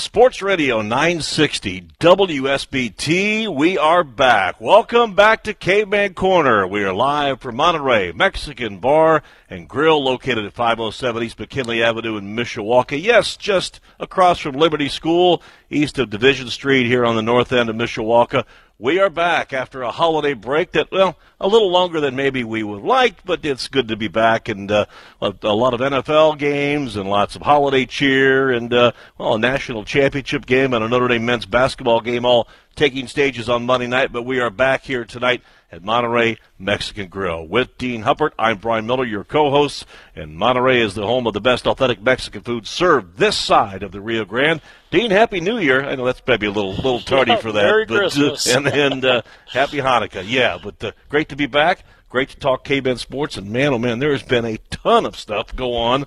Sports Radio 960 WSBT. We are back. Welcome back to Caveman Corner. We are live from Monterey Mexican Bar and Grill located at 507 East McKinley Avenue in Mishawaka. Yes, just across from Liberty School, east of Division Street here on the north end of Mishawaka. We are back after a holiday break that, well, a little longer than maybe we would like, but it's good to be back and uh, a, lot of NFL games and lots of holiday cheer and, uh, well, a national championship game and a Notre Dame men's basketball game all taking stages on Monday night. But we are back here tonight at Monterey Mexican Grill. With Dean Huppert, I'm Brian Miller, your co-host, and Monterey is the home of the best authentic Mexican food served this side of the Rio Grande. Dean, Happy New Year! I know that's maybe a little little tardy for that, Merry but Christmas. Uh, and and uh, Happy Hanukkah. Yeah, but uh, great to be back. Great to talk Cavemen sports, and man, oh man, there has been a ton of stuff go on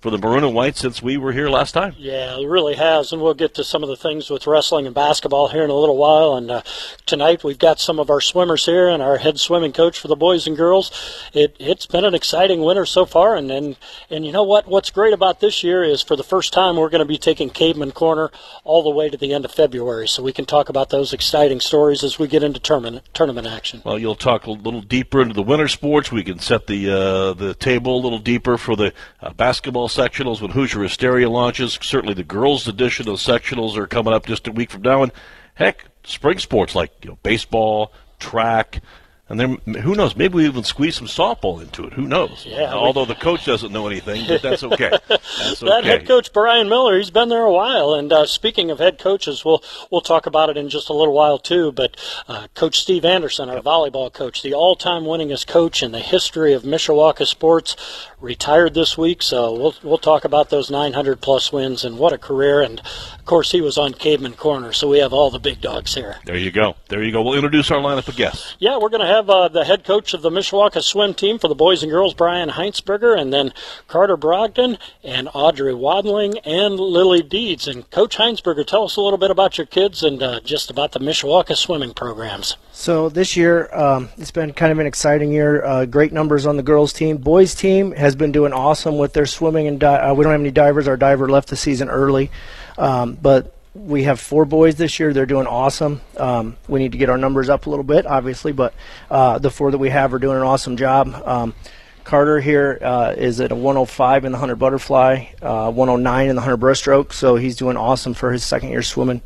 for the maroon and white since we were here last time. Yeah, it really has, and we'll get to some of the things with wrestling and basketball here in a little while. And uh, tonight we've got some of our swimmers here and our head swimming coach for the boys and girls. It, it's been an exciting winter so far, and, and and you know what? What's great about this year is for the first time we're going to be taking Caveman Corner all the way to the end of February, so we can talk about those exciting stories as we get into tournament tournament action. Well, you'll talk a little deeper into the winter sports. We can set the uh, the table a little deeper for the uh, basketball sectionals when Hoosier Hysteria launches. Certainly, the girls' edition of sectionals are coming up just a week from now, and heck, spring sports like you know baseball, track. And then who knows? Maybe we even squeeze some softball into it. Who knows? Yeah, Although the coach doesn't know anything, but that's okay. That's that okay. head coach Brian Miller, he's been there a while. And uh, speaking of head coaches, we'll we'll talk about it in just a little while too. But uh, Coach Steve Anderson, our volleyball coach, the all-time winningest coach in the history of Mishawaka sports, retired this week. So we'll we'll talk about those 900 plus wins and what a career. And of course, he was on Caveman Corner, so we have all the big dogs here. There you go. There you go. We'll introduce our lineup of guests. Yeah, we're going to have uh, the head coach of the Mishawaka swim team for the boys and girls, Brian Heinzberger, and then Carter Brogdon and Audrey Wadling and Lily Deeds. And Coach Heinzberger, tell us a little bit about your kids and uh, just about the Mishawaka swimming programs. So this year, um, it's been kind of an exciting year. Uh, great numbers on the girls' team. Boys' team has been doing awesome with their swimming and di- uh, we don't have any divers. Our diver left the season early, um, but we have four boys this year. They're doing awesome. Um, we need to get our numbers up a little bit, obviously, but uh, the four that we have are doing an awesome job. Um, Carter here uh, is at a 105 in the 100 butterfly, uh, 109 in the 100 breaststroke, so he's doing awesome for his second year swimming.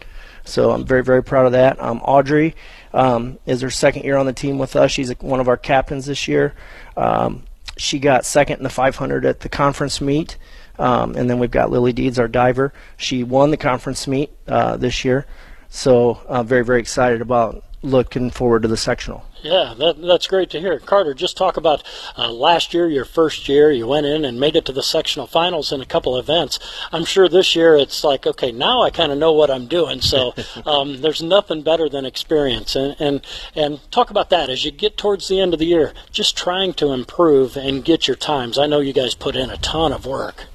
So I'm very, very proud of that. Um, Audrey um, is her second year on the team with us. She's one of our captains this year. Um, she got second in the 500 at the conference meet. Um, and then we've got Lily Deeds, our diver. She won the conference meet uh, this year. So I'm very, very excited about looking forward to the sectional. Yeah, that, that's great to hear. Carter, just talk about uh, last year, your first year. You went in and made it to the sectional finals in a couple events. I'm sure this year it's like, okay, now I kind of know what I'm doing. So um, there's nothing better than experience. And, and and talk about that as you get towards the end of the year, just trying to improve and get your times. I know you guys put in a ton of work.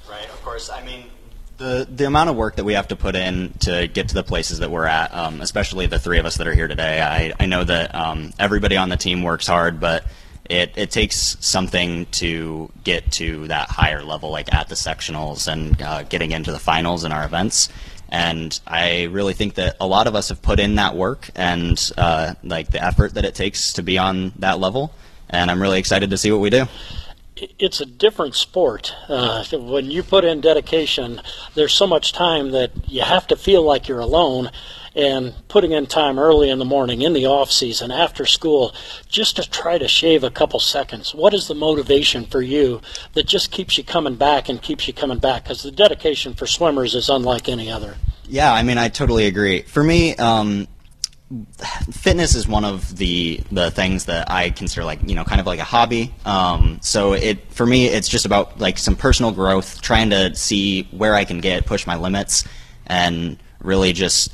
Course. I mean, the the amount of work that we have to put in to get to the places that we're at, um, especially the three of us that are here today. I, I know that um, everybody on the team works hard, but it, it takes something to get to that higher level, like at the sectionals and uh, getting into the finals in our events. And I really think that a lot of us have put in that work and uh, like the effort that it takes to be on that level. And I'm really excited to see what we do it's a different sport. Uh, when you put in dedication, there's so much time that you have to feel like you're alone. And putting in time early in the morning, in the off season, after school, just to try to shave a couple seconds. What is the motivation for you that just keeps you coming back and keeps you coming back? Because the dedication for swimmers is unlike any other. Yeah, I mean, I totally agree. For me, um, fitness is one of the the things that I consider like you know kind of like a hobby. Um, so it for me it's just about like some personal growth, trying to see where I can get, push my limits, and really just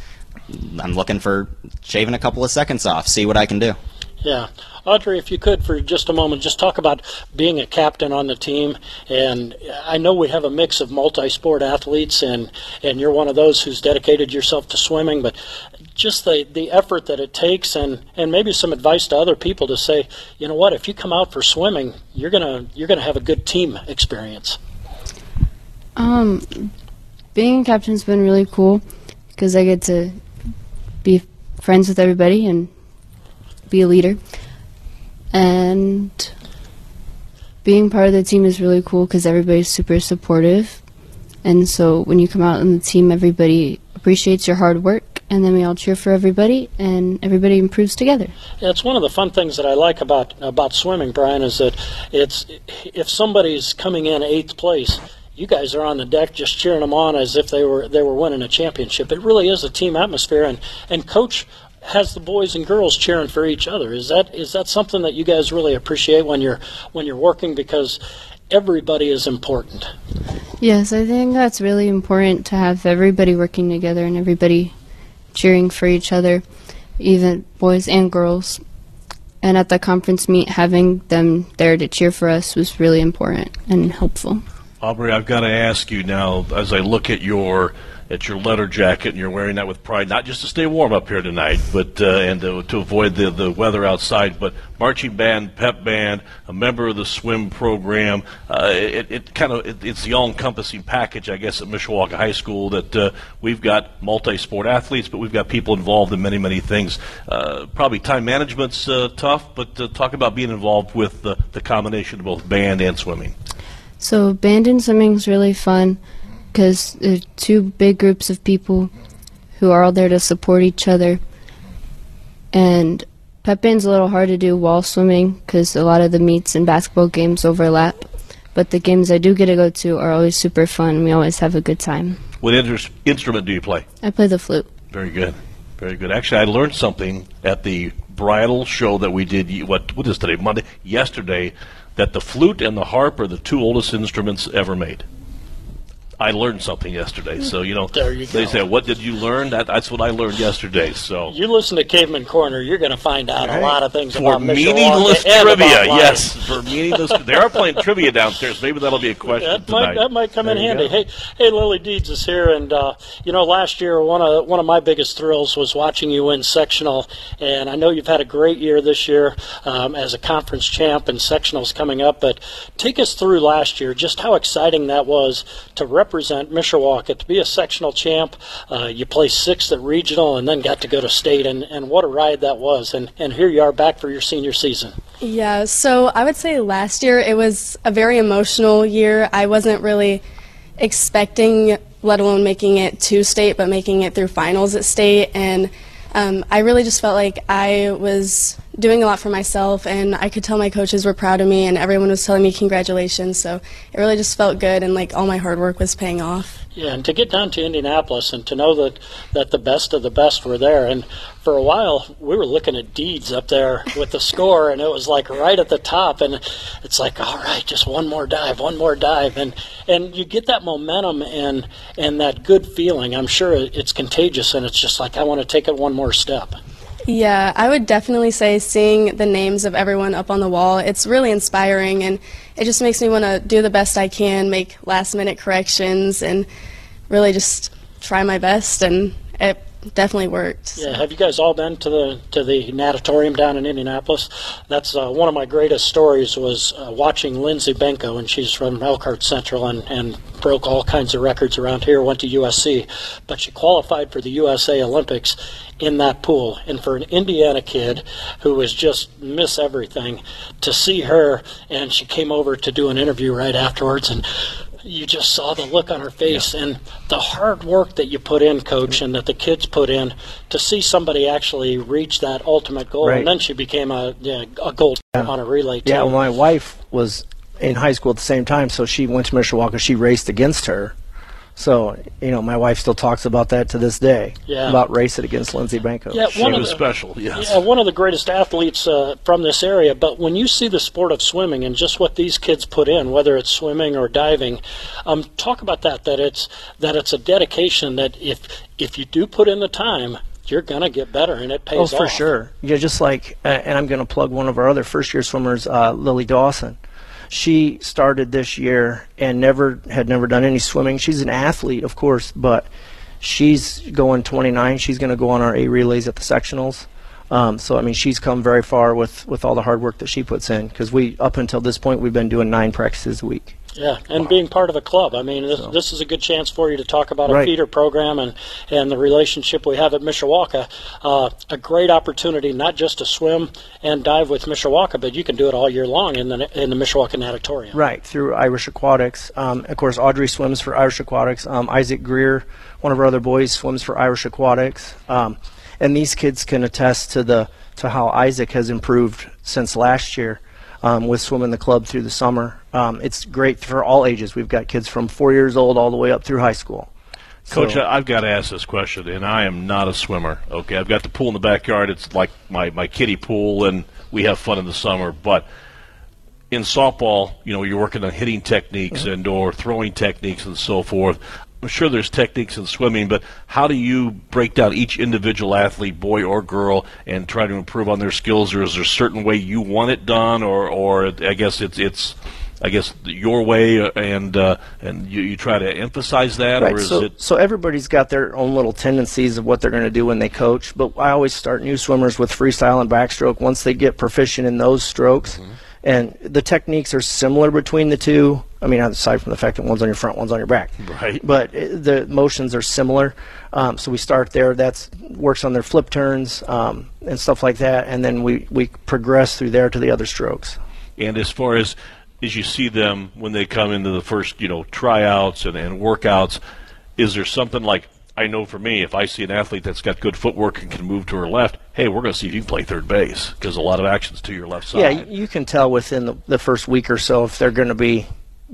I'm looking for shaving a couple of seconds off, see what I can do. Yeah. Audrey, if you could for just a moment, just talk about being a captain on the team. And I know we have a mix of multi sport athletes, and, and you're one of those who's dedicated yourself to swimming, but just the, the effort that it takes, and, and maybe some advice to other people to say, you know what, if you come out for swimming, you're gonna you're gonna have a good team experience. Um, being a captain's been really cool because I get to be friends with everybody and be a leader. And being part of the team is really cool because everybody's super supportive. And so when you come out in the team, everybody appreciates your hard work. And then we all cheer for everybody, and everybody improves together. It's one of the fun things that I like about about swimming, Brian, is that it's if somebody's coming in eighth place, you guys are on the deck just cheering them on as if they were they were winning a championship. It really is a team atmosphere, and and coach has the boys and girls cheering for each other. Is that is that something that you guys really appreciate when you're when you're working because everybody is important. Yes, I think that's really important to have everybody working together and everybody cheering for each other, even boys and girls. And at the conference meet, having them there to cheer for us was really important and helpful. Audrey, I've got to ask you now, as I look at your at your letter jacket, and you're wearing that with pride, not just to stay warm up here tonight, but uh, and to, to avoid the, the weather outside. But marching band, pep band, a member of the swim program. Uh, it, it kind of it, it's the all-encompassing package, I guess, at Mishawaka High School. That uh, we've got multi-sport athletes, but we've got people involved in many, many things. Uh, probably time management's uh, tough, but uh, talk about being involved with the, the combination of both band and swimming. So band and swimming is really fun because there are two big groups of people who are all there to support each other. And pep band's a little hard to do while swimming because a lot of the meets and basketball games overlap. But the games I do get to go to are always super fun. We always have a good time. What inter- instrument do you play? I play the flute. Very good. Very good. Actually, I learned something at the bridal show that we did. What what is today? Monday. Yesterday, that the flute and the harp are the two oldest instruments ever made. I learned something yesterday. So you know, There you they go. say, "What did you learn?" That, that's what I learned yesterday. So You listen to Caveman Corner, you're going to find out a lot of things for about Mishawaka meaningless and about trivia, yes, for meaningless. they are playing trivia downstairs. Maybe that'll be a question That tonight. might, that might come in There you handy. go. Hey, hey, Lily Deeds is here, and uh, you know, last year one of one of my biggest thrills was watching you win sectional, and I know you've had a great year this year um, as a conference champ, and sectionals coming up. But take us through last year, just how exciting that was to represent Mishawaka, to be a sectional champ. Uh, you placed sixth at regional, and then got to go to state, and, and what a ride that was. And and here you are back for your senior season. Yeah, so I would say last year it was a very emotional year. I wasn't really expecting, let alone making it to state, but making it through finals at state. And um, I really just felt like I was doing a lot for myself, and I could tell my coaches were proud of me, and everyone was telling me congratulations. So it really just felt good, and like all my hard work was paying off. Yeah, and to get down to Indianapolis and to know that, that the best of the best were there. And for a while, we were looking at deeds up there with the score, and it was like right at the top. And it's like, all right, just one more dive, one more dive. And, and you get that momentum and, and that good feeling. I'm sure it's contagious, and it's just like, I want to take it one more step. Yeah, I would definitely say seeing the names of everyone up on the wall, it's really inspiring and it just makes me want to do the best I can, make last minute corrections and really just try my best and it definitely worked. Yeah, have you guys all been to the to the natatorium down in Indianapolis? That's uh, one of my greatest stories was uh, watching Lindsay Benko, and she's from Elkhart Central and, and broke all kinds of records around here. Went to USC, but she qualified for the USA Olympics in that pool. And for an Indiana kid who was just miss everything, to see her and she came over to do an interview right afterwards and you just saw the look on her face and the hard work that you put in, coach, and that the kids put in to see somebody actually reach that ultimate goal. Right. And then she became a yeah, a gold on a relay team. Yeah, well, my wife was in high school at the same time, so she went to Mishawaka. She raced against her. So, you know, my wife still talks about that to this day. Yeah. About racing against Lindsay Benko. Yeah, She one of was the- special, yes. Yeah, one of the greatest athletes uh, from this area. But when you see the sport of swimming and just what these kids put in, whether it's swimming or diving, um, talk about that. That it's that it's a dedication. That if if you do put in the time, you're gonna get better, and it pays Oh, off. for sure. Yeah, just like, uh, and I'm going to plug one of our other first year swimmers, uh, Lily Dawson. She started this year and never had never done any swimming. She's an athlete, of course, but she's going 29. She's going to go on our A relays at the sectionals. Um, so I mean, she's come very far with with all the hard work that she puts in. Because we up until this point, we've been doing nine practices a week. Yeah, and being part of a club. I mean, this, this is a good chance for you to talk about a feeder program and, and the relationship we have at Mishawaka. Uh, a great opportunity not just to swim and dive with Mishawaka, but you can do it all year long in the in the Mishawaka Natatorium. Right, through Irish Aquatics. Um, of course, Audrey swims for Irish Aquatics. Um, Isaac Greer, one of our other boys, swims for Irish Aquatics. Um, and these kids can attest to the to how Isaac has improved since last year um, with swimming the club through the summer. Um, it's great for all ages. We've got kids from four years old all the way up through high school. Coach, So- I've got to ask this question, and I am not a swimmer. Okay, I've got the pool in the backyard. It's like my, my kiddie pool, and we have fun in the summer. But in softball, you know, you're working on hitting techniques and or throwing techniques and so forth. I'm sure there's techniques in swimming, but how do you break down each individual athlete, boy or girl, and try to improve on their skills? Or is there a certain way you want it done, or, or I guess it's it's I guess your way, and uh, and you, you try to emphasize that, Right. or is So, it so everybody's got their own little tendencies of what they're going to do when they coach. But I always start new swimmers with freestyle and backstroke once they get proficient in those strokes. Mm-hmm. And the techniques are similar between the two. I mean, aside from the fact that one's on your front, one's on your back. Right. But the motions are similar. Um, so we start there. That's works on their flip turns um, and stuff like that. And then we, we progress through there to the other strokes. And as far as as you see them when they come into the first, you know, tryouts and, and workouts, is there something like I know for me, if I see an athlete that's got good footwork and can move to her left, hey, we're going to see if you can play third base because a lot of actions to your left side. Yeah, you can tell within the, the first week or so if they're going to be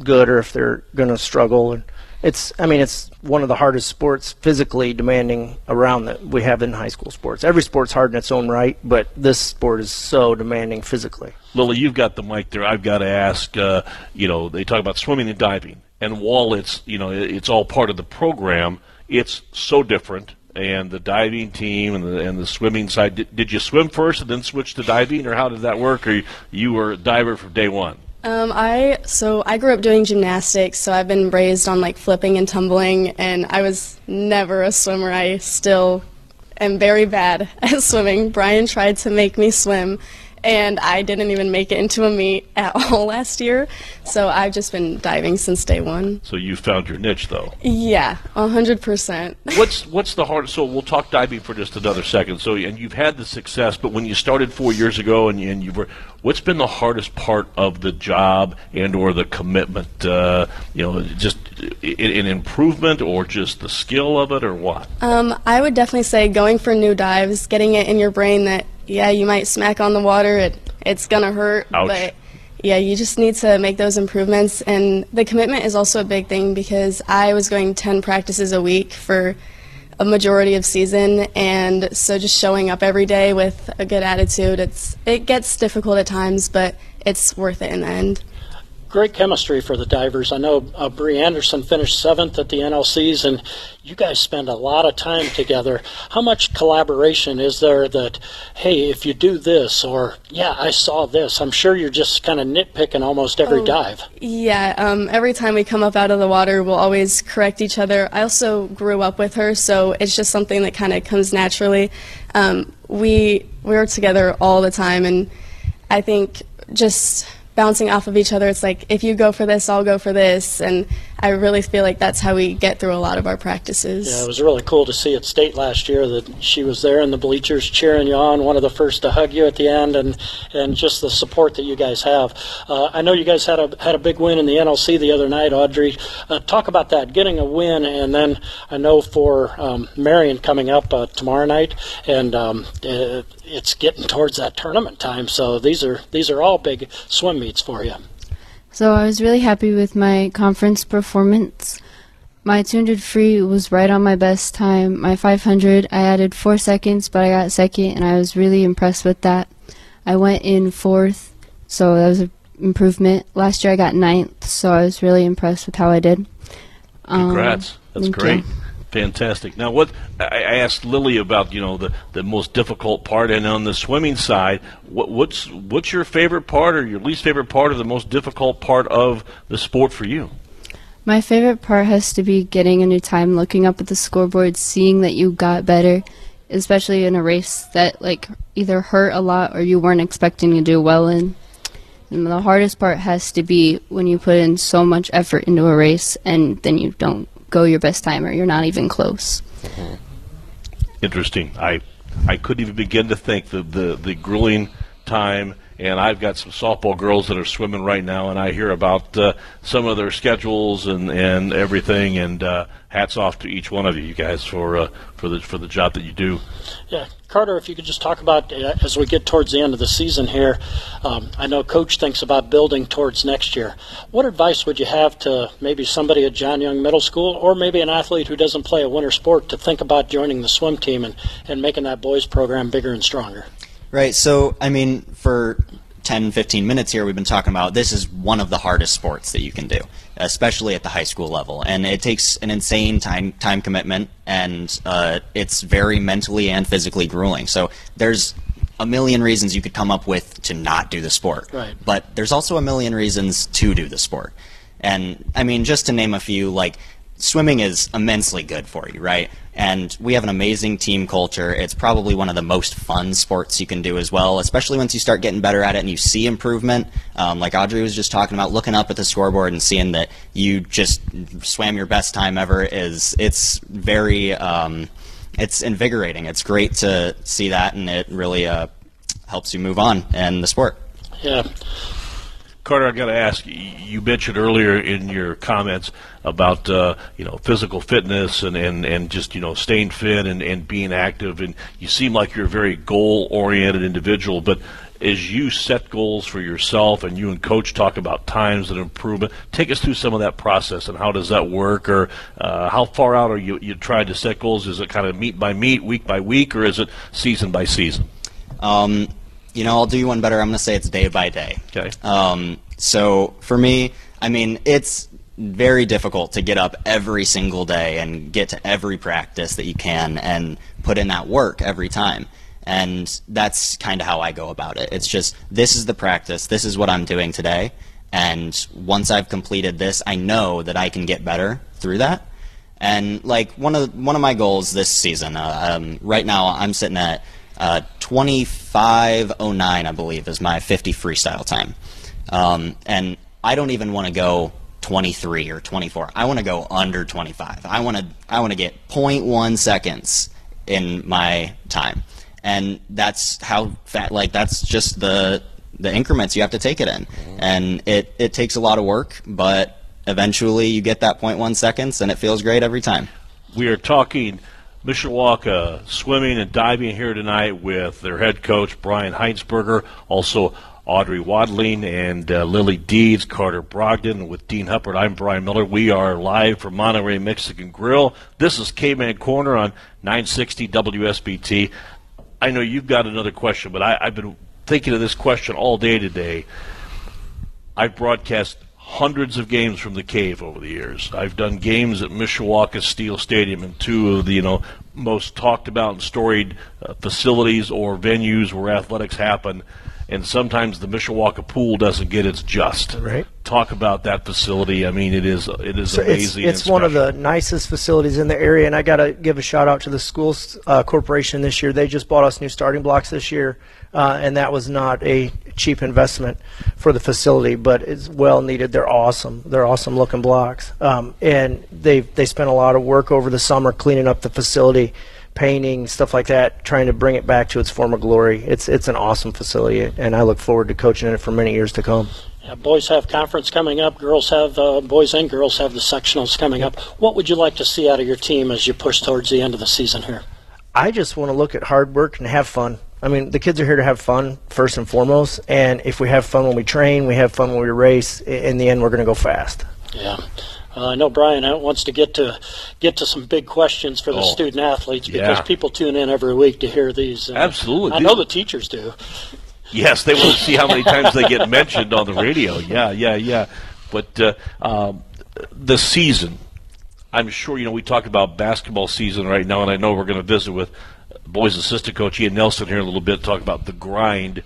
good or if they're going to struggle. And it's, I mean, it's one of the hardest sports physically demanding around that we have in high school sports. Every sport's hard in its own right, but this sport is so demanding physically. Lily, you've got the mic there. I've got to ask. Uh, you know, they talk about swimming and diving, and while it's you know it's all part of the program, it's so different. And the diving team and the and the swimming side. Did, did you swim first and then switch to diving, or how did that work? Or you, you were a diver from day one? Um, I so I grew up doing gymnastics, so I've been raised on like flipping and tumbling, and I was never a swimmer. I still am very bad at swimming. Brian tried to make me swim, and I didn't even make it into a meet at all last year. So I've just been diving since day one. So you found your niche, though. Yeah, a hundred percent. What's what's the hardest? So we'll talk diving for just another second. So and you've had the success, but when you started four years ago, and, and you were, what's been the hardest part of the job and or the commitment? Uh, you know, just an improvement or just the skill of it or what? Um, I would definitely say going for new dives, getting it in your brain that yeah, you might smack on the water, it it's gonna hurt, Ouch. but yeah, you just need to make those improvements. And the commitment is also a big thing because I was going 10 practices a week for a majority of season, and so just showing up every day with a good attitude, it's it gets difficult at times, but it's worth it in the end. Great chemistry for the divers. I know uh, Bree Anderson finished seventh at the NLCs, and you guys spend a lot of time together. How much collaboration is there that, hey, if you do this, or yeah, I saw this? I'm sure you're just kind of nitpicking almost every Oh. dive. Yeah, um, every time we come up out of the water, we'll always correct each other. I also grew up with her, so it's just something that kind of comes naturally. Um, we we're together all the time, and I think just bouncing off of each other, it's like if you go for this, I'll go for this, and I really feel like that's how we get through a lot of our practices. Yeah, it was really cool to see at state last year that she was there in the bleachers cheering you on, one of the first to hug you at the end, and and just the support that you guys have. Uh, I know you guys had a had a big win in the NLC the other night, Audrey. Uh, talk about that, getting a win, and then I know for um, Marion coming up uh, tomorrow night, and um, uh, it's getting towards that tournament time. So these are these are all big swim meets for you. So I was really happy with my conference performance. My 200 free was right on my best time. My 500, I added four seconds, but I got second, and I was really impressed with that. I went in fourth, so that was an improvement. Last year I got ninth, so I was really impressed with how I did. Um, Congrats. That's great. You. Fantastic. Now, what I asked Lily about, you know, the, the most difficult part, and on the swimming side, what, what's what's your favorite part, or your least favorite part, or the most difficult part of the sport for you? My favorite part has to be getting a new time, looking up at the scoreboard, seeing that you got better, especially in a race that like either hurt a lot or you weren't expecting to do well in. And the hardest part has to be when you put in so much effort into a race and then you don't go your best time or you're not even close. Interesting. I I couldn't even begin to think the the, the grueling time and I've got some softball girls that are swimming right now, and I hear about uh, some of their schedules and, and everything. And uh, hats off to each one of you, you guys, for uh, for the for the job that you do. Yeah, Carter, if you could just talk about uh, as we get towards the end of the season here. Um, I know Coach thinks about building towards next year. What advice would you have to maybe somebody at John Young Middle School, or maybe an athlete who doesn't play a winter sport, to think about joining the swim team and, and making that boys program bigger and stronger? Right. So, I mean, for 10, 15 minutes here, we've been talking about this is one of the hardest sports that you can do, especially at the high school level. And it takes an insane time, time commitment, and uh, it's very mentally and physically grueling. So, there's a million reasons you could come up with to not do the sport. Right. But there's also a million reasons to do the sport. And I mean, just to name a few, like swimming is immensely good for you, right? And we have an amazing team culture. It's probably one of the most fun sports you can do as well, especially once you start getting better at it and you see improvement. Um, like Audrey was just talking about, looking up at the scoreboard and seeing that you just swam your best time ever is it's very um, it's invigorating. It's great to see that, and it really uh, helps you move on in the sport. Yeah. Carter, I've got to ask. You mentioned earlier in your comments about uh, you know physical fitness and, and, and just you know staying fit and, and being active, and you seem like you're a very goal oriented individual. But as you set goals for yourself, and you and Coach talk about times and improvement, take us through some of that process and how does that work, or uh, how far out are you you trying to set goals? Is it kind of meet by meet, week by week, or is it season by season? Um, you know, I'll do you one better. I'm going to say it's day by day. Okay. Um, so for me, I mean, it's very difficult to get up every single day and get to every practice that you can and put in that work every time. And that's kind of how I go about it. It's just this is the practice, this is what I'm doing today. And once I've completed this, I know that I can get better through that. And like one of one of my goals this season, uh, um, right now I'm sitting at uh, 25.09, I believe, is my 50 freestyle time. Um, and I don't even want to go 23 or 24. I want to go under 25. I want to I want to get 0.1 seconds in my time. And that's how fat like that's just the the increments you have to take it in. And it it takes a lot of work, but eventually you get that 0.1 seconds and it feels great every time. We are talking Mishawaka swimming and diving here tonight with their head coach Brian Heinsberger, also Audrey Wadling and uh, Lily Deeds, Carter Brogdon with Dean Huppert. I'm Brian Miller. We are live from Monterey Mexican Grill. This is Cavemen Corner on 960 WSBT. I know you've got another question, but I, I've been thinking of this question all day today. I've broadcast hundreds of games from the cave over the years. I've done games at Mishawaka Steel Stadium and two of the you know most talked about and storied uh, facilities or venues where athletics happen. And sometimes the Mishawaka pool doesn't get its just. Right. Talk about that facility. I mean, it is it is so amazing. It's, it's one of the nicest facilities in the area, and I got to give a shout out to the schools uh, corporation this year. They just bought us new starting blocks this year, uh, and that was not a cheap investment for the facility, but it's well needed. They're awesome. They're awesome looking blocks, um, and they they spent a lot of work over the summer cleaning up the facility, painting stuff like that, trying to bring it back to its former glory. It's it's an awesome facility, and I look forward to coaching in it for many years to come. Yeah, boys have conference coming up. Girls have uh, boys and girls have the sectionals coming up. What would you like to see out of your team as you push towards the end of the season here? I just want to look at hard work and have fun. I mean, the kids are here to have fun first and foremost, and if we have fun when we train, we have fun when we race. In the end, we're going to go fast. Yeah. Uh, I know Brian wants to get to get to some big questions for the Oh, student athletes because yeah. people tune in every week to hear these. and Absolutely. I know the teachers do. Yes, they want to see how many times they get mentioned on the radio. Yeah, yeah, yeah. But uh, um, the season, I'm sure you know we talk about basketball season right now, and I know we're going to visit with boys assistant coach Ian Nelson here in a little bit, talk about the grind.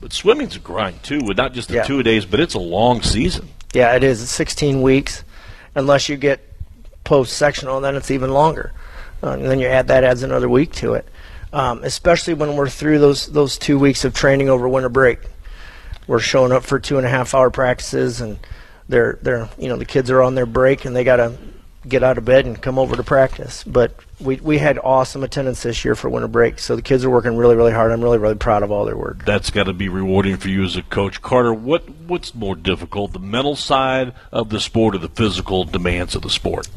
But swimming's a grind too, with not just the Yeah. two days, but it's a long season. Yeah, it is. It's 16 weeks, unless you get post sectional, then it's even longer. Uh, and then you add that adds another week to it. Um, especially when we're through those those two weeks of training over winter break. We're showing up for two and a half hour practices, and they're they're you know the kids are on their break and they got to get out of bed and come over to practice. But we we had awesome attendance this year for winter break, so the kids are working really really hard. I'm really really proud of all their work. That's got to be rewarding for you as a coach, Carter. What what's more difficult, the mental side of the sport or the physical demands of the sport?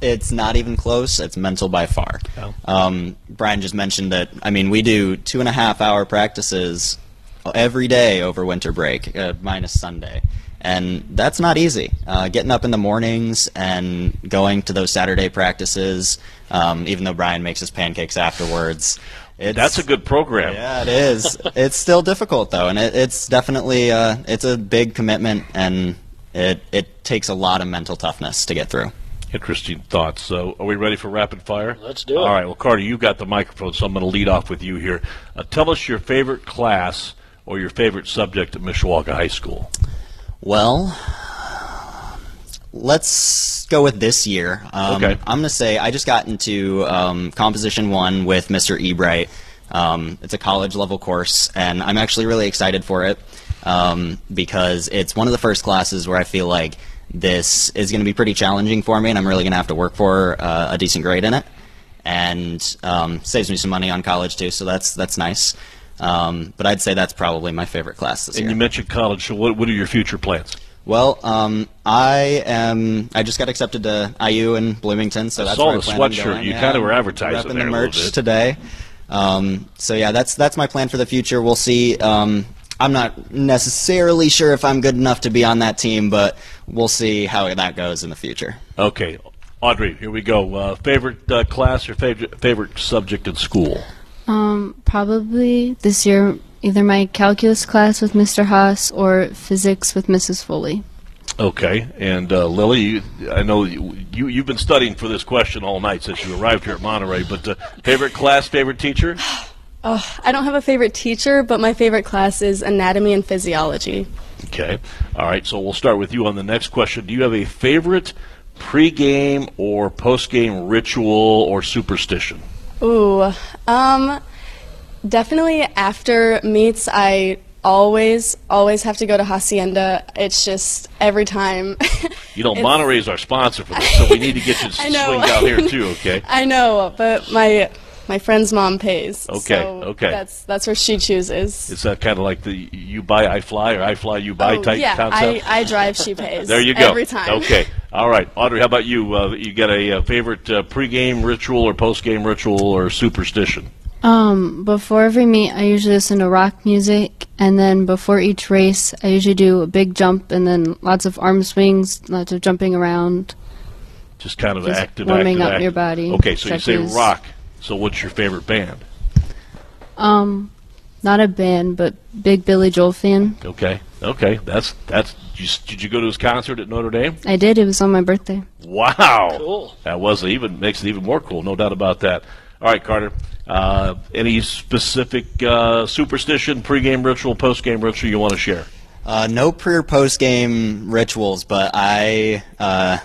It's not even close. It's mental by far. Oh. Um, Brian just mentioned that. I mean, we do two and a half hour practices every day over winter break, uh, minus Sunday, and that's not easy. Uh, getting up in the mornings and going to those Saturday practices, um, even though Brian makes his pancakes afterwards. It's, That's a good program. Yeah, it is. it's still difficult though, and it, it's definitely uh, it's a big commitment, and it it takes a lot of mental toughness to get through. Interesting thoughts. So, are we ready for rapid fire? Let's do it. All right. Well, Carter, you got the microphone, so I'm going to lead off with you here. Uh, tell us your favorite class or your favorite subject at Mishawaka High School. Well, let's go with this year. Um, Okay. I'm going to say I just got into um, Composition 1 with Mr. Ebright. Um, it's a college level course, and I'm actually really excited for it um, because it's one of the first classes where I feel like this is going to be pretty challenging for me, and I'm really going to have to work for uh, a decent grade in it. And um, saves me some money on college too, so that's that's nice. Um, but I'd say that's probably my favorite class this And year. And you mentioned college. So, what, what are your future plans? Well, um, I am. I just got accepted to IU in Bloomington, so I that's saw the sweatshirt. You Yeah, kinda were advertising there the merch today. Um, so yeah, that's that's my plan for the future. We'll see. Um, I'm not necessarily sure if I'm good enough to be on that team, but we'll see how that goes in the future. Okay. Audrey, here we go. Uh, favorite uh, class or favorite favorite subject in school? Um, probably this year, either my calculus class with Mr. Haas or physics with Mrs. Foley. Okay. And uh, Lily, you, I know you, you you've been studying for this question all night since you arrived here at Monterey. But uh, favorite class, favorite teacher? Oh, I don't have a favorite teacher, but my favorite class is anatomy and physiology. Okay. All right. So we'll start with you on the next question. Do you have a favorite pregame or postgame ritual or superstition? Ooh, um, definitely after meets, I always, always have to go to Hacienda. It's just every time. You know, Monterey is our sponsor for this, so we need to get you to swing down here too. Okay. I know, but my my friend's mom pays. Okay, so okay. That's that's where she chooses. Is that kind of like the you buy, I fly, or I fly, you buy oh, type yeah, concept? I, I drive, she pays. there you go. Every time. Okay. All right, Audrey. How about you? Uh, you got a, uh favorite uh, pregame ritual or postgame ritual or superstition? Um, before every meet, I usually listen to rock music, and then before each race, I usually do a big jump and then lots of arm swings, lots of jumping around. Just kind of Just active, warming active, up active. your body, Okay, so you say rock. So what's your favorite band? Um, not a band, but big Billy Joel fan. Okay, okay, that's that's. You, did you go to his concert at Notre Dame? I did. It was on my birthday. Wow, Cool. That was even makes it even more cool. No doubt about that. All right, Carter. Uh, any specific uh, superstition, pregame ritual, postgame ritual you want to share? Uh, no pre or post game rituals, but I uh,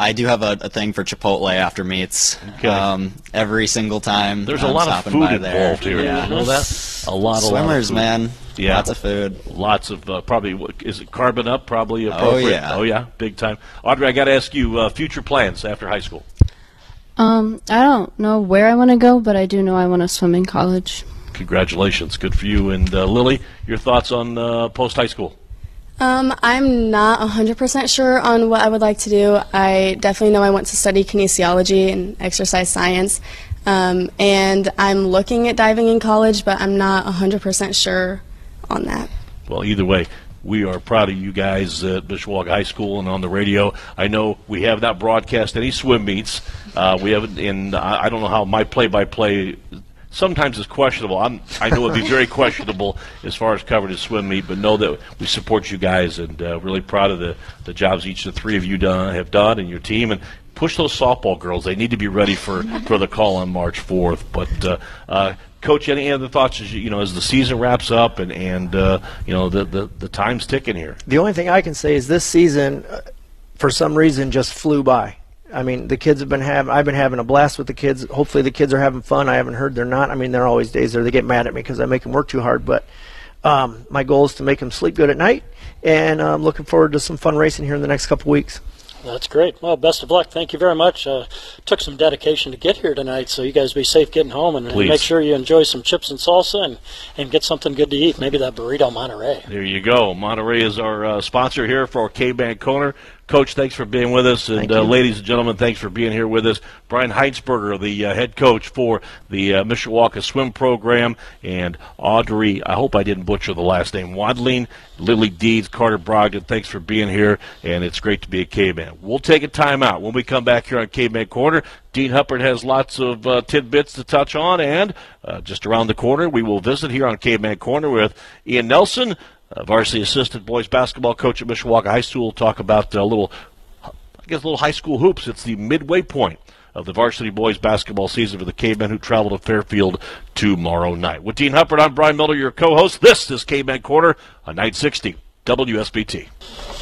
I do have a, a thing for Chipotle after meets. Okay. Um, every single time. There's a I'm lot of stopping food involved there. here. Yeah. You know that? A lot, a lot of Swimmers, food. man. Yeah. Lots of food. Lots of uh, probably. is it carbon up? Probably appropriate. Oh yeah. Oh yeah, big time. Audrey, I got to ask you uh, future plans after high school. Um, I don't know where I want to go, but I do know I want to swim in college. Congratulations, good for you. And uh, Lily, your thoughts on uh, post high school? Um, I'm not 100% sure on what I would like to do. I definitely know I want to study kinesiology and exercise science. Um, and I'm looking at diving in college, but I'm not 100% sure on that. Well, either way, we are proud of you guys at Mishawaka High School and on the radio. I know we have not broadcast any swim meets. Uh, we haven't, and I don't know how my play-by-play sometimes is questionable. I'm, I know it'd be very questionable as far as covering a swim meet, but know that we support you guys and uh, really proud of the, the jobs each of the three of you done, have done and your team. And push those softball girls. They need to be ready for, for the call on March 4th. But uh, uh, Coach, any other thoughts as you, you know as the season wraps up and and uh, you know the, the the time's ticking here? The only thing I can say is this season, uh, for some reason, just flew by. I mean, the kids have been having. I've been having a blast with the kids. Hopefully, the kids are having fun. I haven't heard they're not. I mean, there are always days there they get mad at me because I make them work too hard. But um, my goal is to make them sleep good at night, and I'm looking forward to some fun racing here in the next couple weeks. That's great. Well, best of luck. Thank you very much. Uh, took some dedication to get here tonight, so you guys be safe getting home and, and, make sure you enjoy some chips and salsa and, and get something good to eat. Maybe that burrito Monterey. There you go. Monterey is our uh, sponsor here for Cavemen Corner. Coach, thanks for being with us. And uh, ladies and gentlemen, thanks for being here with us. Brian Heitzberger, the uh, head coach for the uh, Mishawaka swim program, and Audrey, I hope I didn't butcher the last name, Wadling, Lily Deeds, Carter Brogdon, thanks for being here, and it's great to be a caveman. We'll take a timeout. When we come back here on Cavemen Corner, Dean Huppert has lots of uh, tidbits to touch on, and uh, just around the corner, we will visit here on Cavemen Corner with Ian Nelson, uh, varsity assistant boys basketball coach at Mishawaka High School. We'll talk about a little, I guess, little high school hoops. It's the midway point of the varsity boys basketball season for the Cavemen who travel to Fairfield tomorrow night. With Dean Huppert, I'm Brian Miller, your co-host. This is Caveman Corner on 960 WSBT.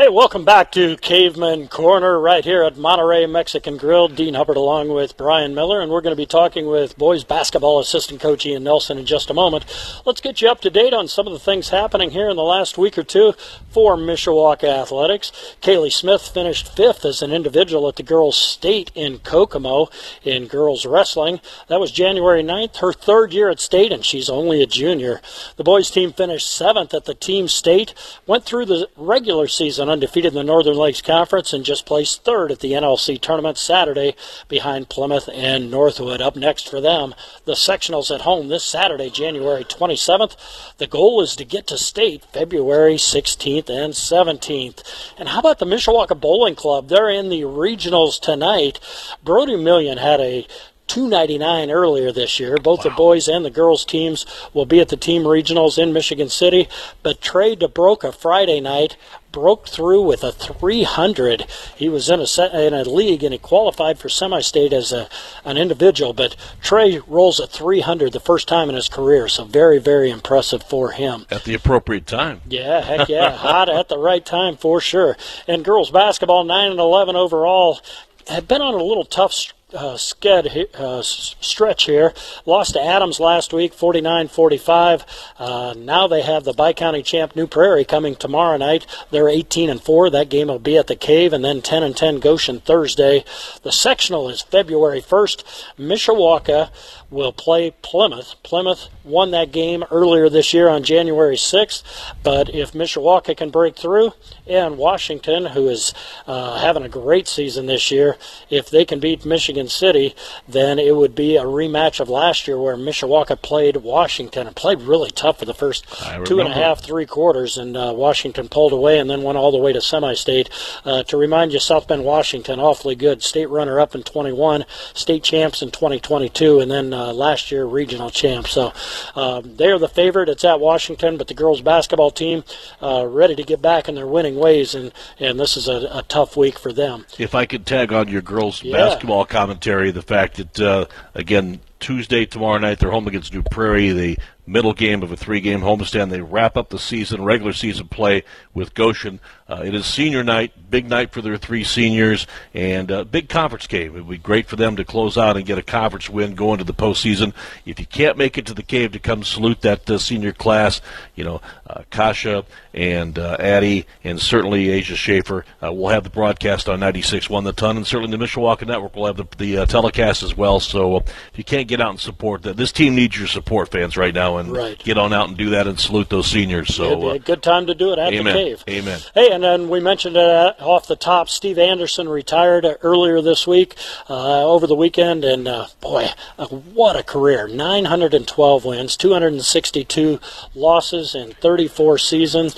Hey, welcome back to Caveman Corner right here at Monterey Mexican Grill. Dean Huppert along with Brian Miller, and we're going to be talking with boys basketball assistant coach Ian Nelson in just a moment. Let's get you up to date on some of the things happening here in the last week or two for Mishawaka Athletics. Kaylee Smith finished fifth as an individual at the girls' state in Kokomo in girls wrestling. That was January 9th, her third year at state, and she's only a junior. The boys' team finished seventh at the team state, went through the regular season season undefeated in the Northern Lakes Conference and just placed third at the NLC tournament Saturday behind Plymouth and Northwood. Up next for them, the sectionals at home this Saturday, January 27th. The goal is to get to state February 16th and 17th. And how about the Mishawaka Bowling Club? They're in the regionals tonight. Brody Million had a 299 earlier this year. Both wow. the boys and the girls teams will be at the team regionals in Michigan City. But Trey DeBroca Friday night broke through with a 300. He was in a in a league and he qualified for semi-state as a an individual. But Trey rolls a 300 the first time in his career, so very very impressive for him. At the appropriate time. Yeah, heck yeah, hot at the right time for sure. And girls basketball 9 and 11 overall have been on a little tough uh, sked uh, stretch here. Lost to Adams last week, 49-45. Uh, now they have the Bi-County champ New Prairie coming tomorrow night. They're 18 and 4. That game will be at the Cave, and then 10 and 10 Goshen Thursday. The sectional is February 1st. Mishawaka will play Plymouth. Plymouth won that game earlier this year on January 6th, but if Mishawaka can break through, and Washington, who is uh, having a great season this year, if they can beat Michigan City, then it would be a rematch of last year where Mishawaka played Washington and played really tough for the first two and a half, three quarters, and uh, Washington pulled away and then went all the way to semi-state. Uh, to remind you, South Bend, Washington, awfully good. State runner-up in 21, state champs in 2022, and then uh, last year regional champs. So um, they are the favorite. It's at Washington, but the girls basketball team uh, ready to get back in their winning ways, and, and this is a, a tough week for them. If I could tag on your girls yeah. basketball commentary, the fact that, uh, again, Tuesday, tomorrow night, they're home against New Prairie. The middle game of a three-game homestand. They wrap up the season, regular season play with Goshen. Uh, it is senior night, big night for their three seniors, and a big conference game. It would be great for them to close out and get a conference win going to the postseason. If you can't make it to the cave to come salute that uh, senior class, you know, uh, Kasha and uh, Addie and certainly Asia Schaefer uh, will have the broadcast on 96.1 The Ton, and certainly the Mishawaka Network will have the, the uh, telecast as well. So uh, if you can't get out and support that, this team needs your support, fans, right now and Right. get on out and do that and salute those seniors. So It'd be uh, a good time to do it at amen. the cave. Amen. Hey, and then we mentioned uh, off the top, Steve Anderson retired earlier this week, uh, over the weekend, and uh, boy, uh, what a career! 912 wins, 262 losses in 34 seasons.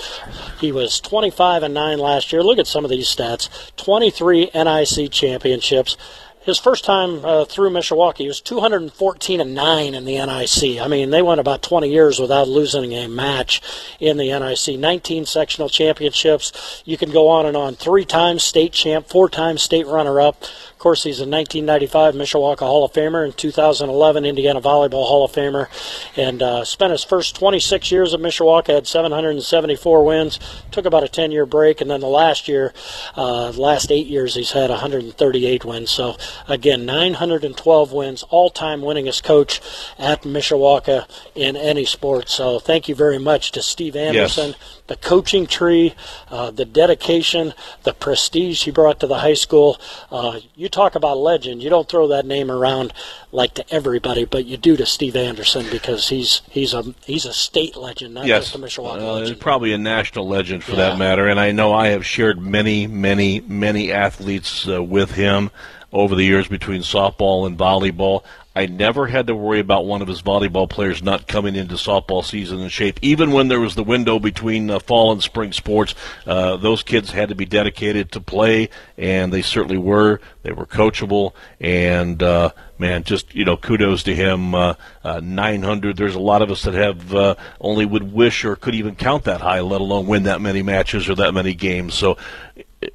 He was 25 and 9 last year. Look at some of these stats: 23 NIC championships. His first time uh, through Mishawaka, he was 214 and 9 in the NIC. I mean, they went about 20 years without losing a match in the NIC. 19 sectional championships. You can go on and on. Three times state champ, four times state runner up. Of course, he's a 1995 Mishawaka Hall of Famer and 2011 Indiana Volleyball Hall of Famer. And uh, spent his first 26 years at Mishawaka, had 774 wins. Took about a 10 year break, and then the last year, uh, last eight years, he's had 138 wins. So, again, 912 wins, all time winningest coach at Mishawaka in any sport. So, thank you very much to Steve Anderson the coaching tree, uh, the dedication, the prestige he brought to the high school. Uh, you talk about legend. You don't throw that name around like to everybody, but you do to Steve Anderson because he's he's a he's a state legend, not yes, just a Mishawaka Uh, legend. probably a national legend for Yeah. that matter. And I know I have shared many, many, many athletes uh, with him over the years between softball and volleyball. I never had to worry about one of his volleyball players not coming into softball season in shape. Even when there was the window between uh, fall and spring sports, uh, those kids had to be dedicated to play, and they certainly were. They were coachable, and uh, man, just you know, kudos to him. Uh, uh, 900. There's a lot of us that have uh, only would wish or could even count that high, let alone win that many matches or that many games. So.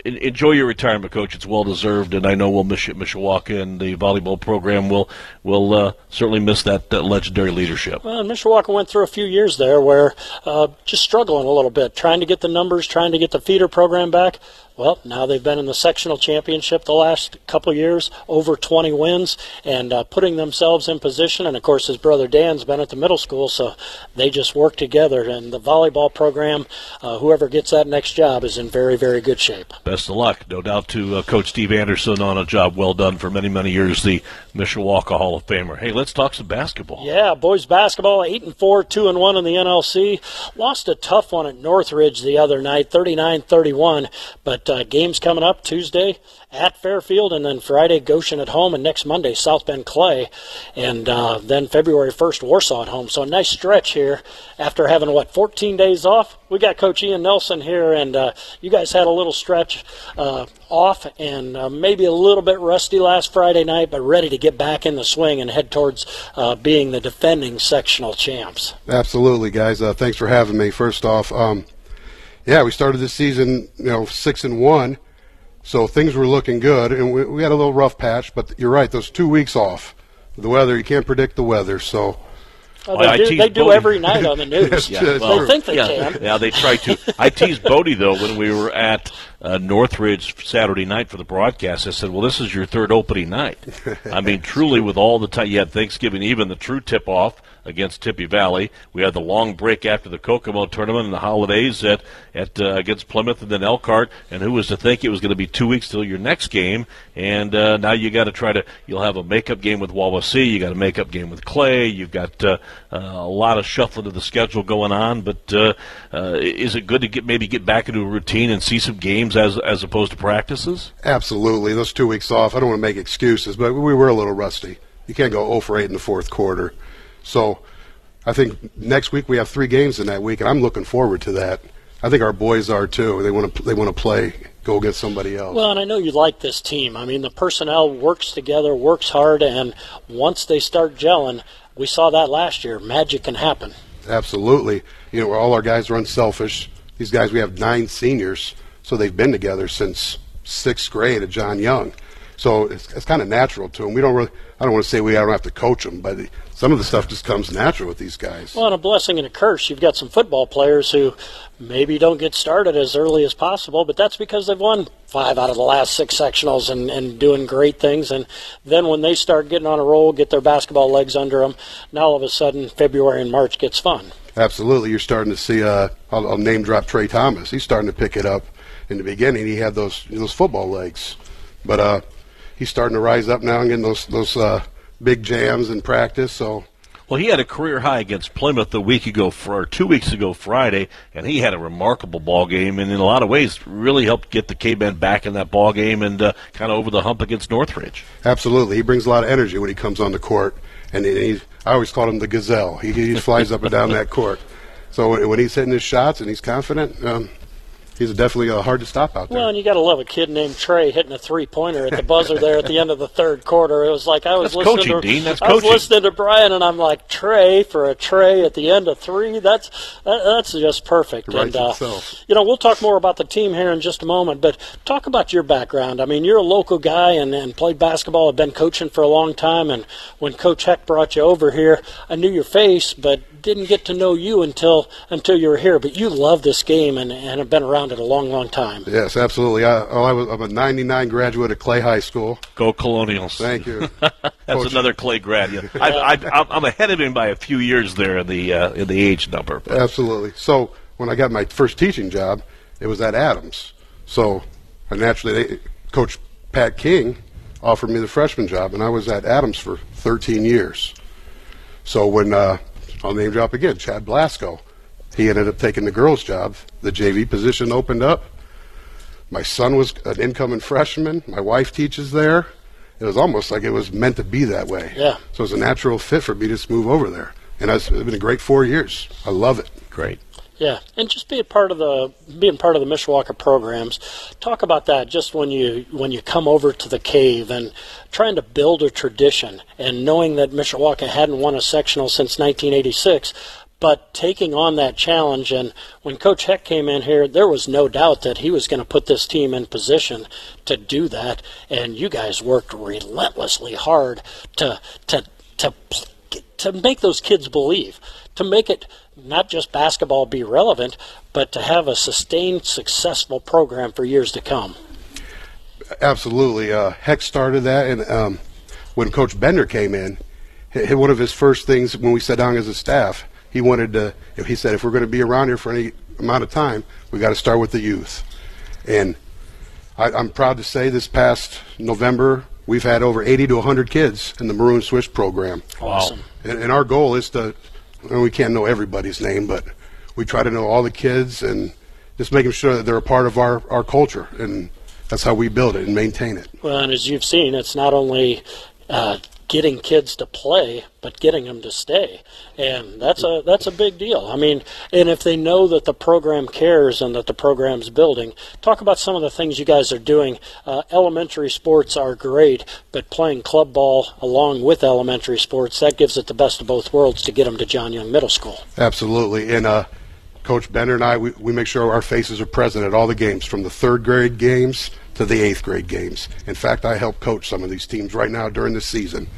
En- Enjoy your retirement, coach. It's well deserved, and I know we'll miss you at Mishawaka, and the volleyball program will will uh, certainly miss that uh, legendary leadership. Well, Mishawaka went through a few years there where uh, just struggling a little bit, trying to get the numbers, trying to get the feeder program back. Well, now they've been in the sectional championship the last couple years, over 20 wins, and uh, putting themselves in position. And of course, his brother Dan's been at the middle school, so they just work together. And the volleyball program, uh, whoever gets that next job, is in very, very good shape. Best of luck, no doubt, to uh, Coach Steve Anderson on a job well done for many, many years, the Mishawaka Hall of Famer. Hey, let's talk some basketball. Yeah, boys basketball, eight and four, two and one in the NLC. Lost a tough one at Northridge the other night, 39-31. But uh, games coming up Tuesday at Fairfield, and then Friday Goshen at home, and next Monday South Bend Clay, and uh, then February 1st Warsaw at home. So a nice stretch here after having what 14 days off. We got Coach Ian Nelson here, and uh, you guys had a little stretch uh, off and uh, maybe a little bit rusty last Friday night, but ready to get back in the swing and head towards uh, being the defending sectional champs. Absolutely, guys. Thanks for having me. First off, um, yeah, we started this season, you know, six and one, so things were looking good, and we, we had a little rough patch. But you're right; those two weeks off, the weather you can't predict the weather, so Well, Well, they do, they do every night on the news. Yes, Yeah, yes, well, they think they yeah, can. Yeah, they try to. I teased Bodie though when we were at uh, Northridge Saturday night for the broadcast. I said, "Well, this is your third opening night." I mean, truly, with all the time you had Thanksgiving, even the true tip off against Tippy Valley. We had the long break after the Kokomo tournament and the holidays at at uh, against Plymouth and then Elkhart. And who was to think it was going to be two weeks till your next game? And uh, now you got to try to. You'll have a makeup game with Wawasee. You got a makeup game with Clay. You've got uh, uh, a lot of shuffling of the schedule going on. But uh, uh, is it good to get maybe get back into a routine and see some games as as opposed to practices? absolutely, those two weeks off. I don't want to make excuses, but we were a little rusty. You can't go 0 for 8 in the fourth quarter. So I think next week we have three games in that week, and I'm looking forward to that. I think our boys are too. They want to they want to play, go against somebody else. Well, and I know you like this team. I mean, the personnel works together, works hard, and once they start gelling, we saw that last year. Magic can happen. Absolutely. You know, all our guys are unselfish. These guys, we have nine seniors, so they've been together since sixth grade at John Young. So it's, it's kind of natural to them. We don't really, I don't want to say we don't have to coach them, but the, some of the stuff just comes natural with these guys. Well, and a blessing and a curse. You've got some football players who maybe don't get started as early as possible, but that's because they've won five out of the last six sectionals and, and doing great things. And then when they start getting on a roll, get their basketball legs under them, now all of a sudden February and March gets fun. Absolutely. You're starting to see, uh, I'll, I'll name drop Trey Thomas. He's starting to pick it up. In the beginning, he had those those football legs, but uh, he's starting to rise up now and getting those those uh, big jams in practice. So Well, he had a career high against Plymouth a week ago, for, or two weeks ago Friday, and he had a remarkable ball game, and in a lot of ways, really helped get the Cavemen back in that ball game and uh, kind of over the hump against Northridge. Absolutely, he brings a lot of energy when he comes on the court, and he, I always call him the gazelle. He, he flies up and down that court. So when he's hitting his shots and he's confident, um, he's definitely uh, hard to stop out there. Well, and you got to love a kid named Trey hitting a three-pointer at the buzzer there at the end of the third quarter. It was like I was That's listening coaching, to Dean. That's I was coaching. listening to Brian, and I'm like Trey for a Trey at the end of three. That's that, that's just perfect. It writes and uh, you know, we'll talk more about the team here in just a moment. But talk about your background. I mean, you're a local guy and, and played basketball. Have been coaching for a long time. And when Coach Heck brought you over here, I knew your face, but didn't get to know you until until you were here. But you love this game and, and have been around it a long, long time. Yes, absolutely. I, oh, I was, I'm a 99 graduate of Clay High School. Go Colonials. Thank you. That's Coach- another Clay grad. Yeah. I, I, I'm ahead of him by a few years there in the uh, in the age number. But Absolutely. So when I got my first teaching job, it was at Adams. So I naturally, they, Coach Pat King offered me the freshman job, and I was at Adams for 13 years. So when uh, I'll name drop again, Chad Blasco, he ended up taking the girls' job. The JV position opened up. My son was an incoming freshman. My wife teaches there. It was almost like it was meant to be that way. Yeah. So it was a natural fit for me to just move over there. And it's it's been a great four years. I love it. great. Yeah, and just being part of the being part of the Mishawaka programs. Talk about that. Just when you when you come over to the cave and trying to build a tradition, and knowing that Mishawaka hadn't won a sectional since 1986, but taking on that challenge. And when Coach Heck came in here, there was no doubt that he was going to put this team in position to do that. And you guys worked relentlessly hard to to to to make those kids believe, to make it not just basketball be relevant, but to have a sustained, successful program for years to come. Absolutely. Uh, Heck started that, and um, when Coach Bender came in, one of his first things when we sat down as a staff, he wanted to. He said, if we're going to be around here for any amount of time, we got to start with the youth. And I, I'm proud to say, this past November, we've had over 80 to 100 kids in the Maroon Swish program. Awesome. And, and our goal is to, and we can't know everybody's name, but we try to know all the kids and just making sure that they're a part of our, our culture. And that's how we build it and maintain it. Well, and as you've seen, it's not only uh, getting kids to play, but getting them to stay, and that's a that's a big deal. I mean, and if they know that the program cares and that the program's building, talk about some of the things you guys are doing. Uh, elementary sports are great, but playing club ball along with elementary sports that gives it the best of both worlds to get them to John Young Middle School. Absolutely. And uh, Coach Bender and I, we, we make sure our faces are present at all the games, from the third grade games to the eighth grade games. In fact, I help coach some of these teams right now during the season,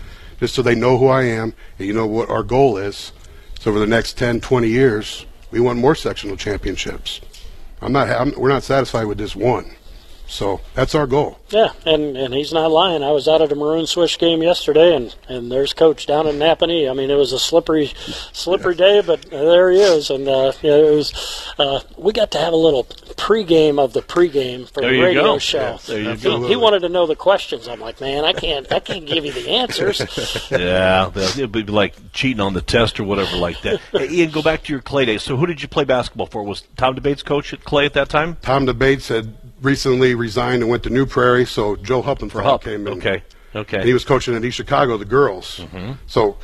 just so they know who I am and you know what our goal is. So over the next 10, 20 years, we want more sectional championships. I'm not. I'm, we're not satisfied with this one. So that's our goal. Yeah, and, and he's not lying. I was out at a Maroon Swish game yesterday, and, and there's Coach down in Nappanee. I mean, it was a slippery, slippery day, but there he is. And uh, you know, it was. Uh, we got to have a little pregame of the pregame for There the you radio go. show. Yes, there you he, go. he wanted to know the questions. I'm like, man, I can't, I can't give you the answers. Yeah, it'd be like cheating on the test or whatever like that. Hey, Ian, go back to your Clay days. So, who did you play basketball for? Was Tom DeBaets coach at Clay at that time? Tom DeBaets had recently resigned and went to New Prairie, so Joe Huppenthal Hupp. came in. Okay, okay. And he was coaching at East Chicago, the girls. Mm-hmm. So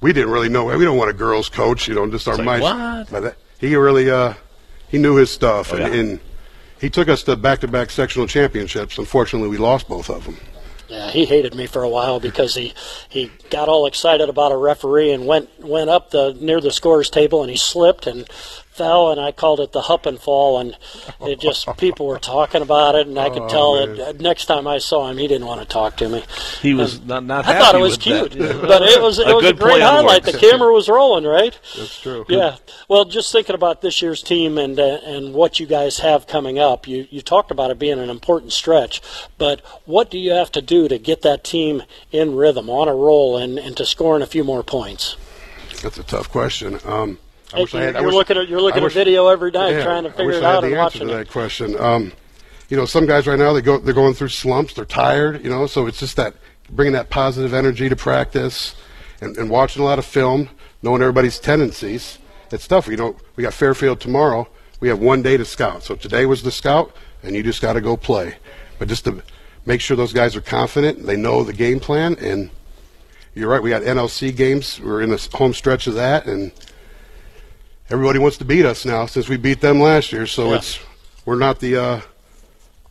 we didn't really know. We don't want a girls coach, you know, just our like, mice. what? But that- he really, uh, he knew his stuff, Oh, and, yeah. and he took us to back-to-back sectional championships. Unfortunately, we lost both of them. Yeah, he hated me for a while because he he got all excited about a referee and went went up the near the scores table and he slipped and fell and I called it the hup and fall and it just people were talking about it and I could Oh, tell man. that next time I saw him he didn't want to talk to me. He was not not. I happy thought it was cute, that. but it was it A was a great play on highlight. The camera was rolling, right? That's true. Yeah. Well, just thinking about this year's team and uh, and what you guys have coming up, you you talked about it being an important stretch, but what do you have to do to get that team in rhythm, on a roll, and, and to scoring a few more points? That's a tough question. Um, I wish I had. I you're wish- looking at you're looking I at video every night Yeah, trying to I figure wish it I had out the and answer watching to it. that question. Um, you know, some guys right now they go they're going through slumps. They're tired. You know, so it's just that bringing that positive energy to practice and, and watching a lot of film. knowing everybody's tendencies. It's tough. You know, we got Fairfield tomorrow. We have one day to scout. So today was the scout, and you just got to go play. But just to make sure those guys are confident, they know the game plan, and you're right. We got NLC games. We're in the home stretch of that, and everybody wants to beat us now since we beat them last year. So Yeah. it's we're not the uh,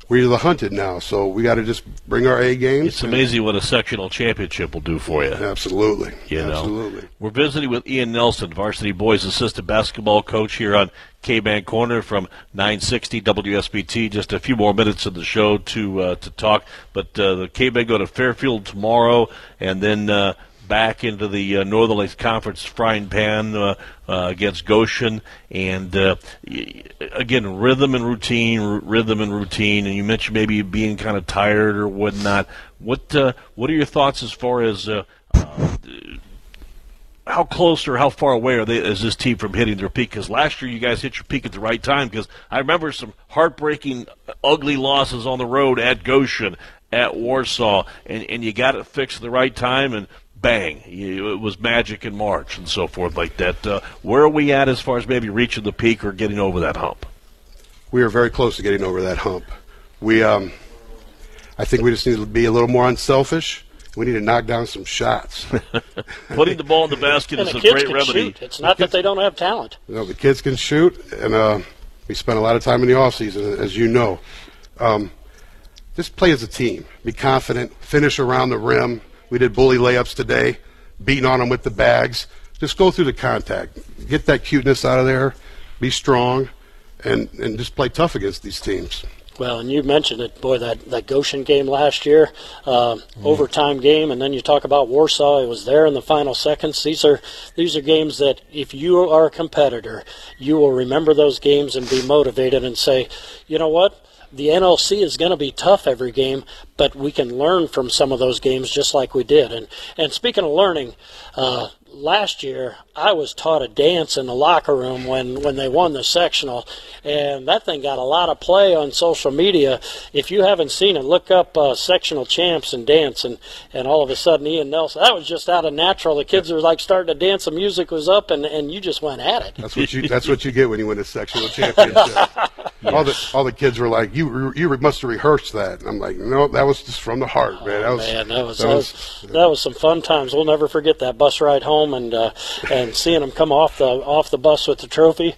we're the hunted now. So we got to just bring our A games. It's amazing what a sectional championship will do for you. Absolutely. You know, Absolutely. we're visiting with Ian Nelson, varsity boys assistant basketball coach here on Cavemen Corner from 960 WSBT. Just a few more minutes of the show to uh, to talk, but uh, the Cavemen go to Fairfield tomorrow, and then. Back into the uh, Northern Lakes Conference frying pan uh, uh, against Goshen, and uh, again rhythm and routine, r- rhythm and routine. And you mentioned maybe being kind of tired or whatnot. What uh, what are your thoughts as far as uh, how close or how far away are they is this team from hitting their peak? Because last year you guys hit your peak at the right time. Because I remember some heartbreaking, ugly losses on the road at Goshen, at Warsaw, and and you got it fixed at the right time, and bang, it was magic in March and so forth like that. Uh, where are we at as far as maybe reaching the peak or getting over that hump? we are very close to getting over that hump. We, um, I think we just need to be a little more unselfish. We need to knock down some shots. Putting the ball in the basket And is the a kids great can remedy. shoot. It's not that they don't have talent. you know, the kids can shoot, and uh, we spent a lot of time in the off season, as you know. Um, just play as a team. Be confident. Finish around the rim. We did bully layups today, beating on them with the bags. Just go through the contact. Get that cuteness out of there. Be strong, and and just play tough against these teams. Well, and you mentioned it, boy, that, that Goshen game last year, uh, overtime game, and then you talk about Warsaw. It was there in the final seconds. These are these are games that, if you are a competitor, you will remember those games and be motivated and say, you know what, the NLC is going to be tough every game, but we can learn from some of those games just like we did. And and speaking of learning, uh, last year I was taught a dance in the locker room when when they won the sectional, and that thing got a lot of play on social media. If you haven't seen it, look up uh, sectional champs and dance, and and all of a sudden Ian Nelson. That was just out of natural. The kids were like starting to dance. The music was up, and and you just went at it. That's what you. That's what you get when you win a sectional championship. All the all the kids were like, "You you must have rehearsed that." And I'm like, "No, that was just from the heart, man. That was Man, that was that was, that was some fun times. We'll never forget that bus ride home and uh, and seeing them come off the off the bus with the trophy.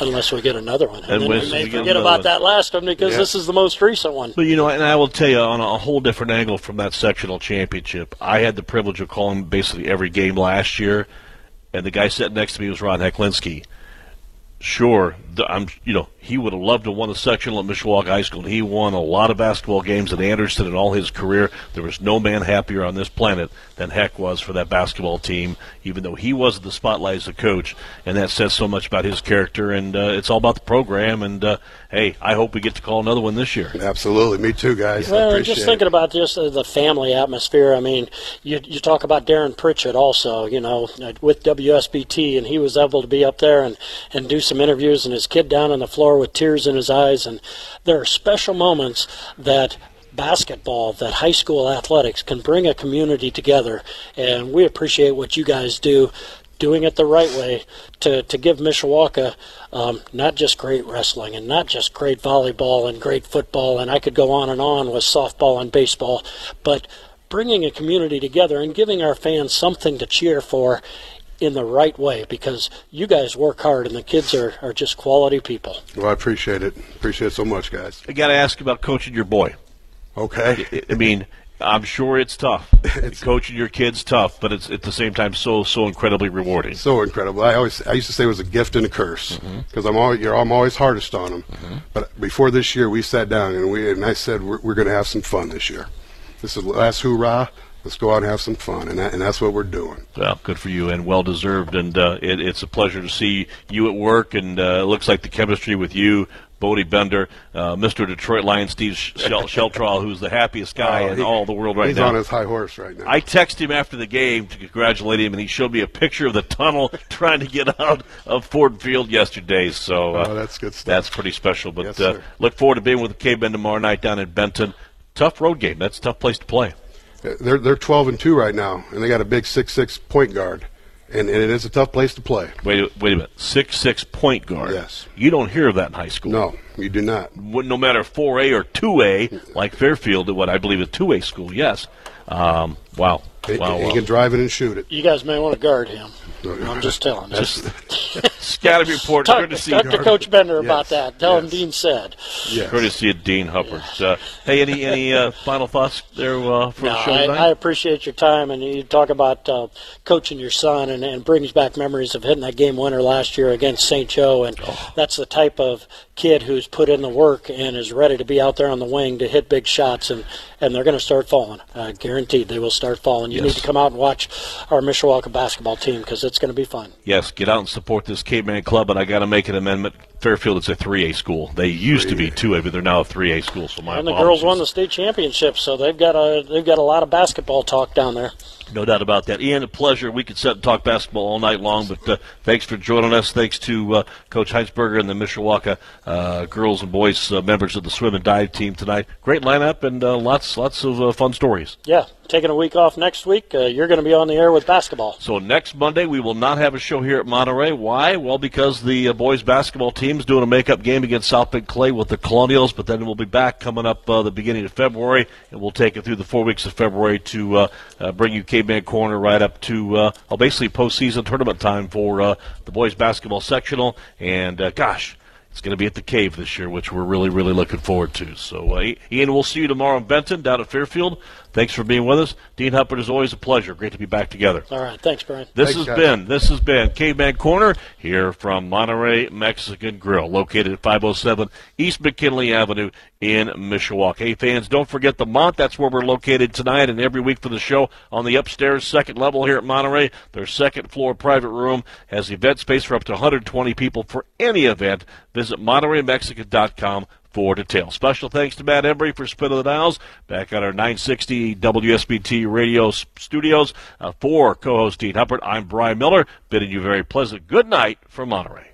Unless we get another one, and, then we may forget about one. that last one because Yeah. this is the most recent one. But you know, and I will tell you on a whole different angle from that sectional championship. I had the privilege of calling basically every game last year, and the guy sitting next to me was Ron Hecklinski. Sure, I'm you know he would have loved to won a sectional at Mishawaka High School. He won a lot of basketball games at Anderson in all his career. There was no man happier on this planet than Heck was for that basketball team, even though he wasn't the spotlight as a coach, and that says so much about his character. And uh, it's all about the program. And uh, hey, I hope we get to call another one this year. absolutely me too, guys. I Well, appreciate just it. thinking about just uh, the family atmosphere. I mean, you you talk about Darren Pritchett also, you know, uh, with WSBT, and he was able to be up there and and do some interviews, and his kid down on the floor with tears in his eyes. And there are special moments that basketball, that high school athletics can bring a community together, and we appreciate what you guys do. Doing it the right way to, to give Mishawaka um, not just great wrestling and not just great volleyball and great football, and I could go on and on with softball and baseball, but bringing a community together and giving our fans something to cheer for in the right way because you guys work hard and the kids are, are just quality people. Well, I appreciate it. Appreciate it so much, guys. I got to ask about coaching your boy. Okay. I- I mean, I'm sure it's tough. Coaching your kids tough, but it's at the same time so so incredibly rewarding. So incredible. I always I used to say it was a gift and a curse Mm-hmm. because I'm always you're, I'm always hardest on them. But before this year, we sat down and we and I said we're, we're going to have some fun this year. This is the last hoorah. Let's go out and have some fun, and that, and that's what we're doing. Well, good for you and well deserved. And uh, it, it's a pleasure to see you at work. And uh, it looks like the chemistry with you, Bodie Bender, uh, Mr. Detroit Lion, Steve Shel- who's the happiest guy Oh, in he- all the world right He's now. He's on his high horse right now. I texted him after the game to congratulate him, and he showed me a picture of the tunnel trying to get out of Ford Field yesterday. So uh, Oh, that's good stuff. That's pretty special. But Yes, uh, look forward to being with the Cavemen tomorrow night down in Benton. Tough road game. That's a tough place to play. They're they're 12 and two right now, and they got a big six six point guard, and, and it is a tough place to play. Wait, wait a minute. Six six point guard. Yes. You don't hear of that in high school. No, you do not. No matter 4A or 2A, like Fairfield, what I believe is 2A school. Yes. Um, wow. He, wow, he wow. can drive it and shoot it. You guys may want to guard him. I'm just telling. Just Scouting report. talk, courtesy, talk to Coach Bender about that. Tell him Dean said. Yes. courtesy of Dean Huppert. Uh, hey, any any uh, final thoughts there uh, for No, the show I, tonight? I appreciate your time, and you talk about uh, coaching your son, and, and brings back memories of hitting that game winner last year against St. Joe, and Oh. that's the type of kid who's put in the work and is ready to be out there on the wing to hit big shots, and, and they're going to start falling. Uh, guaranteed, they will start falling. You Yes. need to come out and watch our Mishawaka basketball team because it's going to be fun. yes, get out and support this Caveman Club, but I got to make an amendment. Fairfield is a 3A school. They used to be 2A, but they're now a 3A school. So my And the apologies. girls won the state championship, so they've got a they've got a lot of basketball talk down there. No doubt about that. Ian, a pleasure. We could sit and talk basketball all night long, but uh, thanks for joining us. Thanks to uh, Coach Heinsberger and the Mishawaka uh, girls and boys uh, members of the swim and dive team tonight. Great lineup and uh, lots lots of uh, fun stories. Yeah, taking a week off next week. Uh, you're going to be on the air with basketball. So next Monday we will not have a show here at Monterey. Why? Well, because the uh, boys basketball team is doing a makeup game against South Bend Clay with the Colonials, but then we'll be back coming up uh, the beginning of February, and we'll take it through the four weeks of February to uh, uh, bring you Cavemen Corner right up to uh, well, basically postseason tournament time for uh, the boys basketball sectional. And uh, gosh. It's going to be at the cave this year, which we're really, really looking forward to. So, uh, Ian, we'll see you tomorrow in Benton down at Fairfield. Thanks for being with us. Dean Huppert, is always a pleasure. Great to be back together. All right, thanks, Brian. This Thanks, has guys. been this has been Cavemen Corner here from Monterey Mexican Grill, located at 507 East McKinley Avenue in Mishawaka. Hey fans, don't forget the Mont. That's where we're located tonight and every week for the show on the upstairs second level here at Monterey. Their second floor private room has event space for up to 120 people for any event. Visit MontereyMexican.com for details. Special thanks to Matt Embry for spinning the dials back at our 960 WSBT radio studios. Uh, for co-host Dean Huppert, I'm Brian Miller, bidding you a very pleasant good night from Monterey.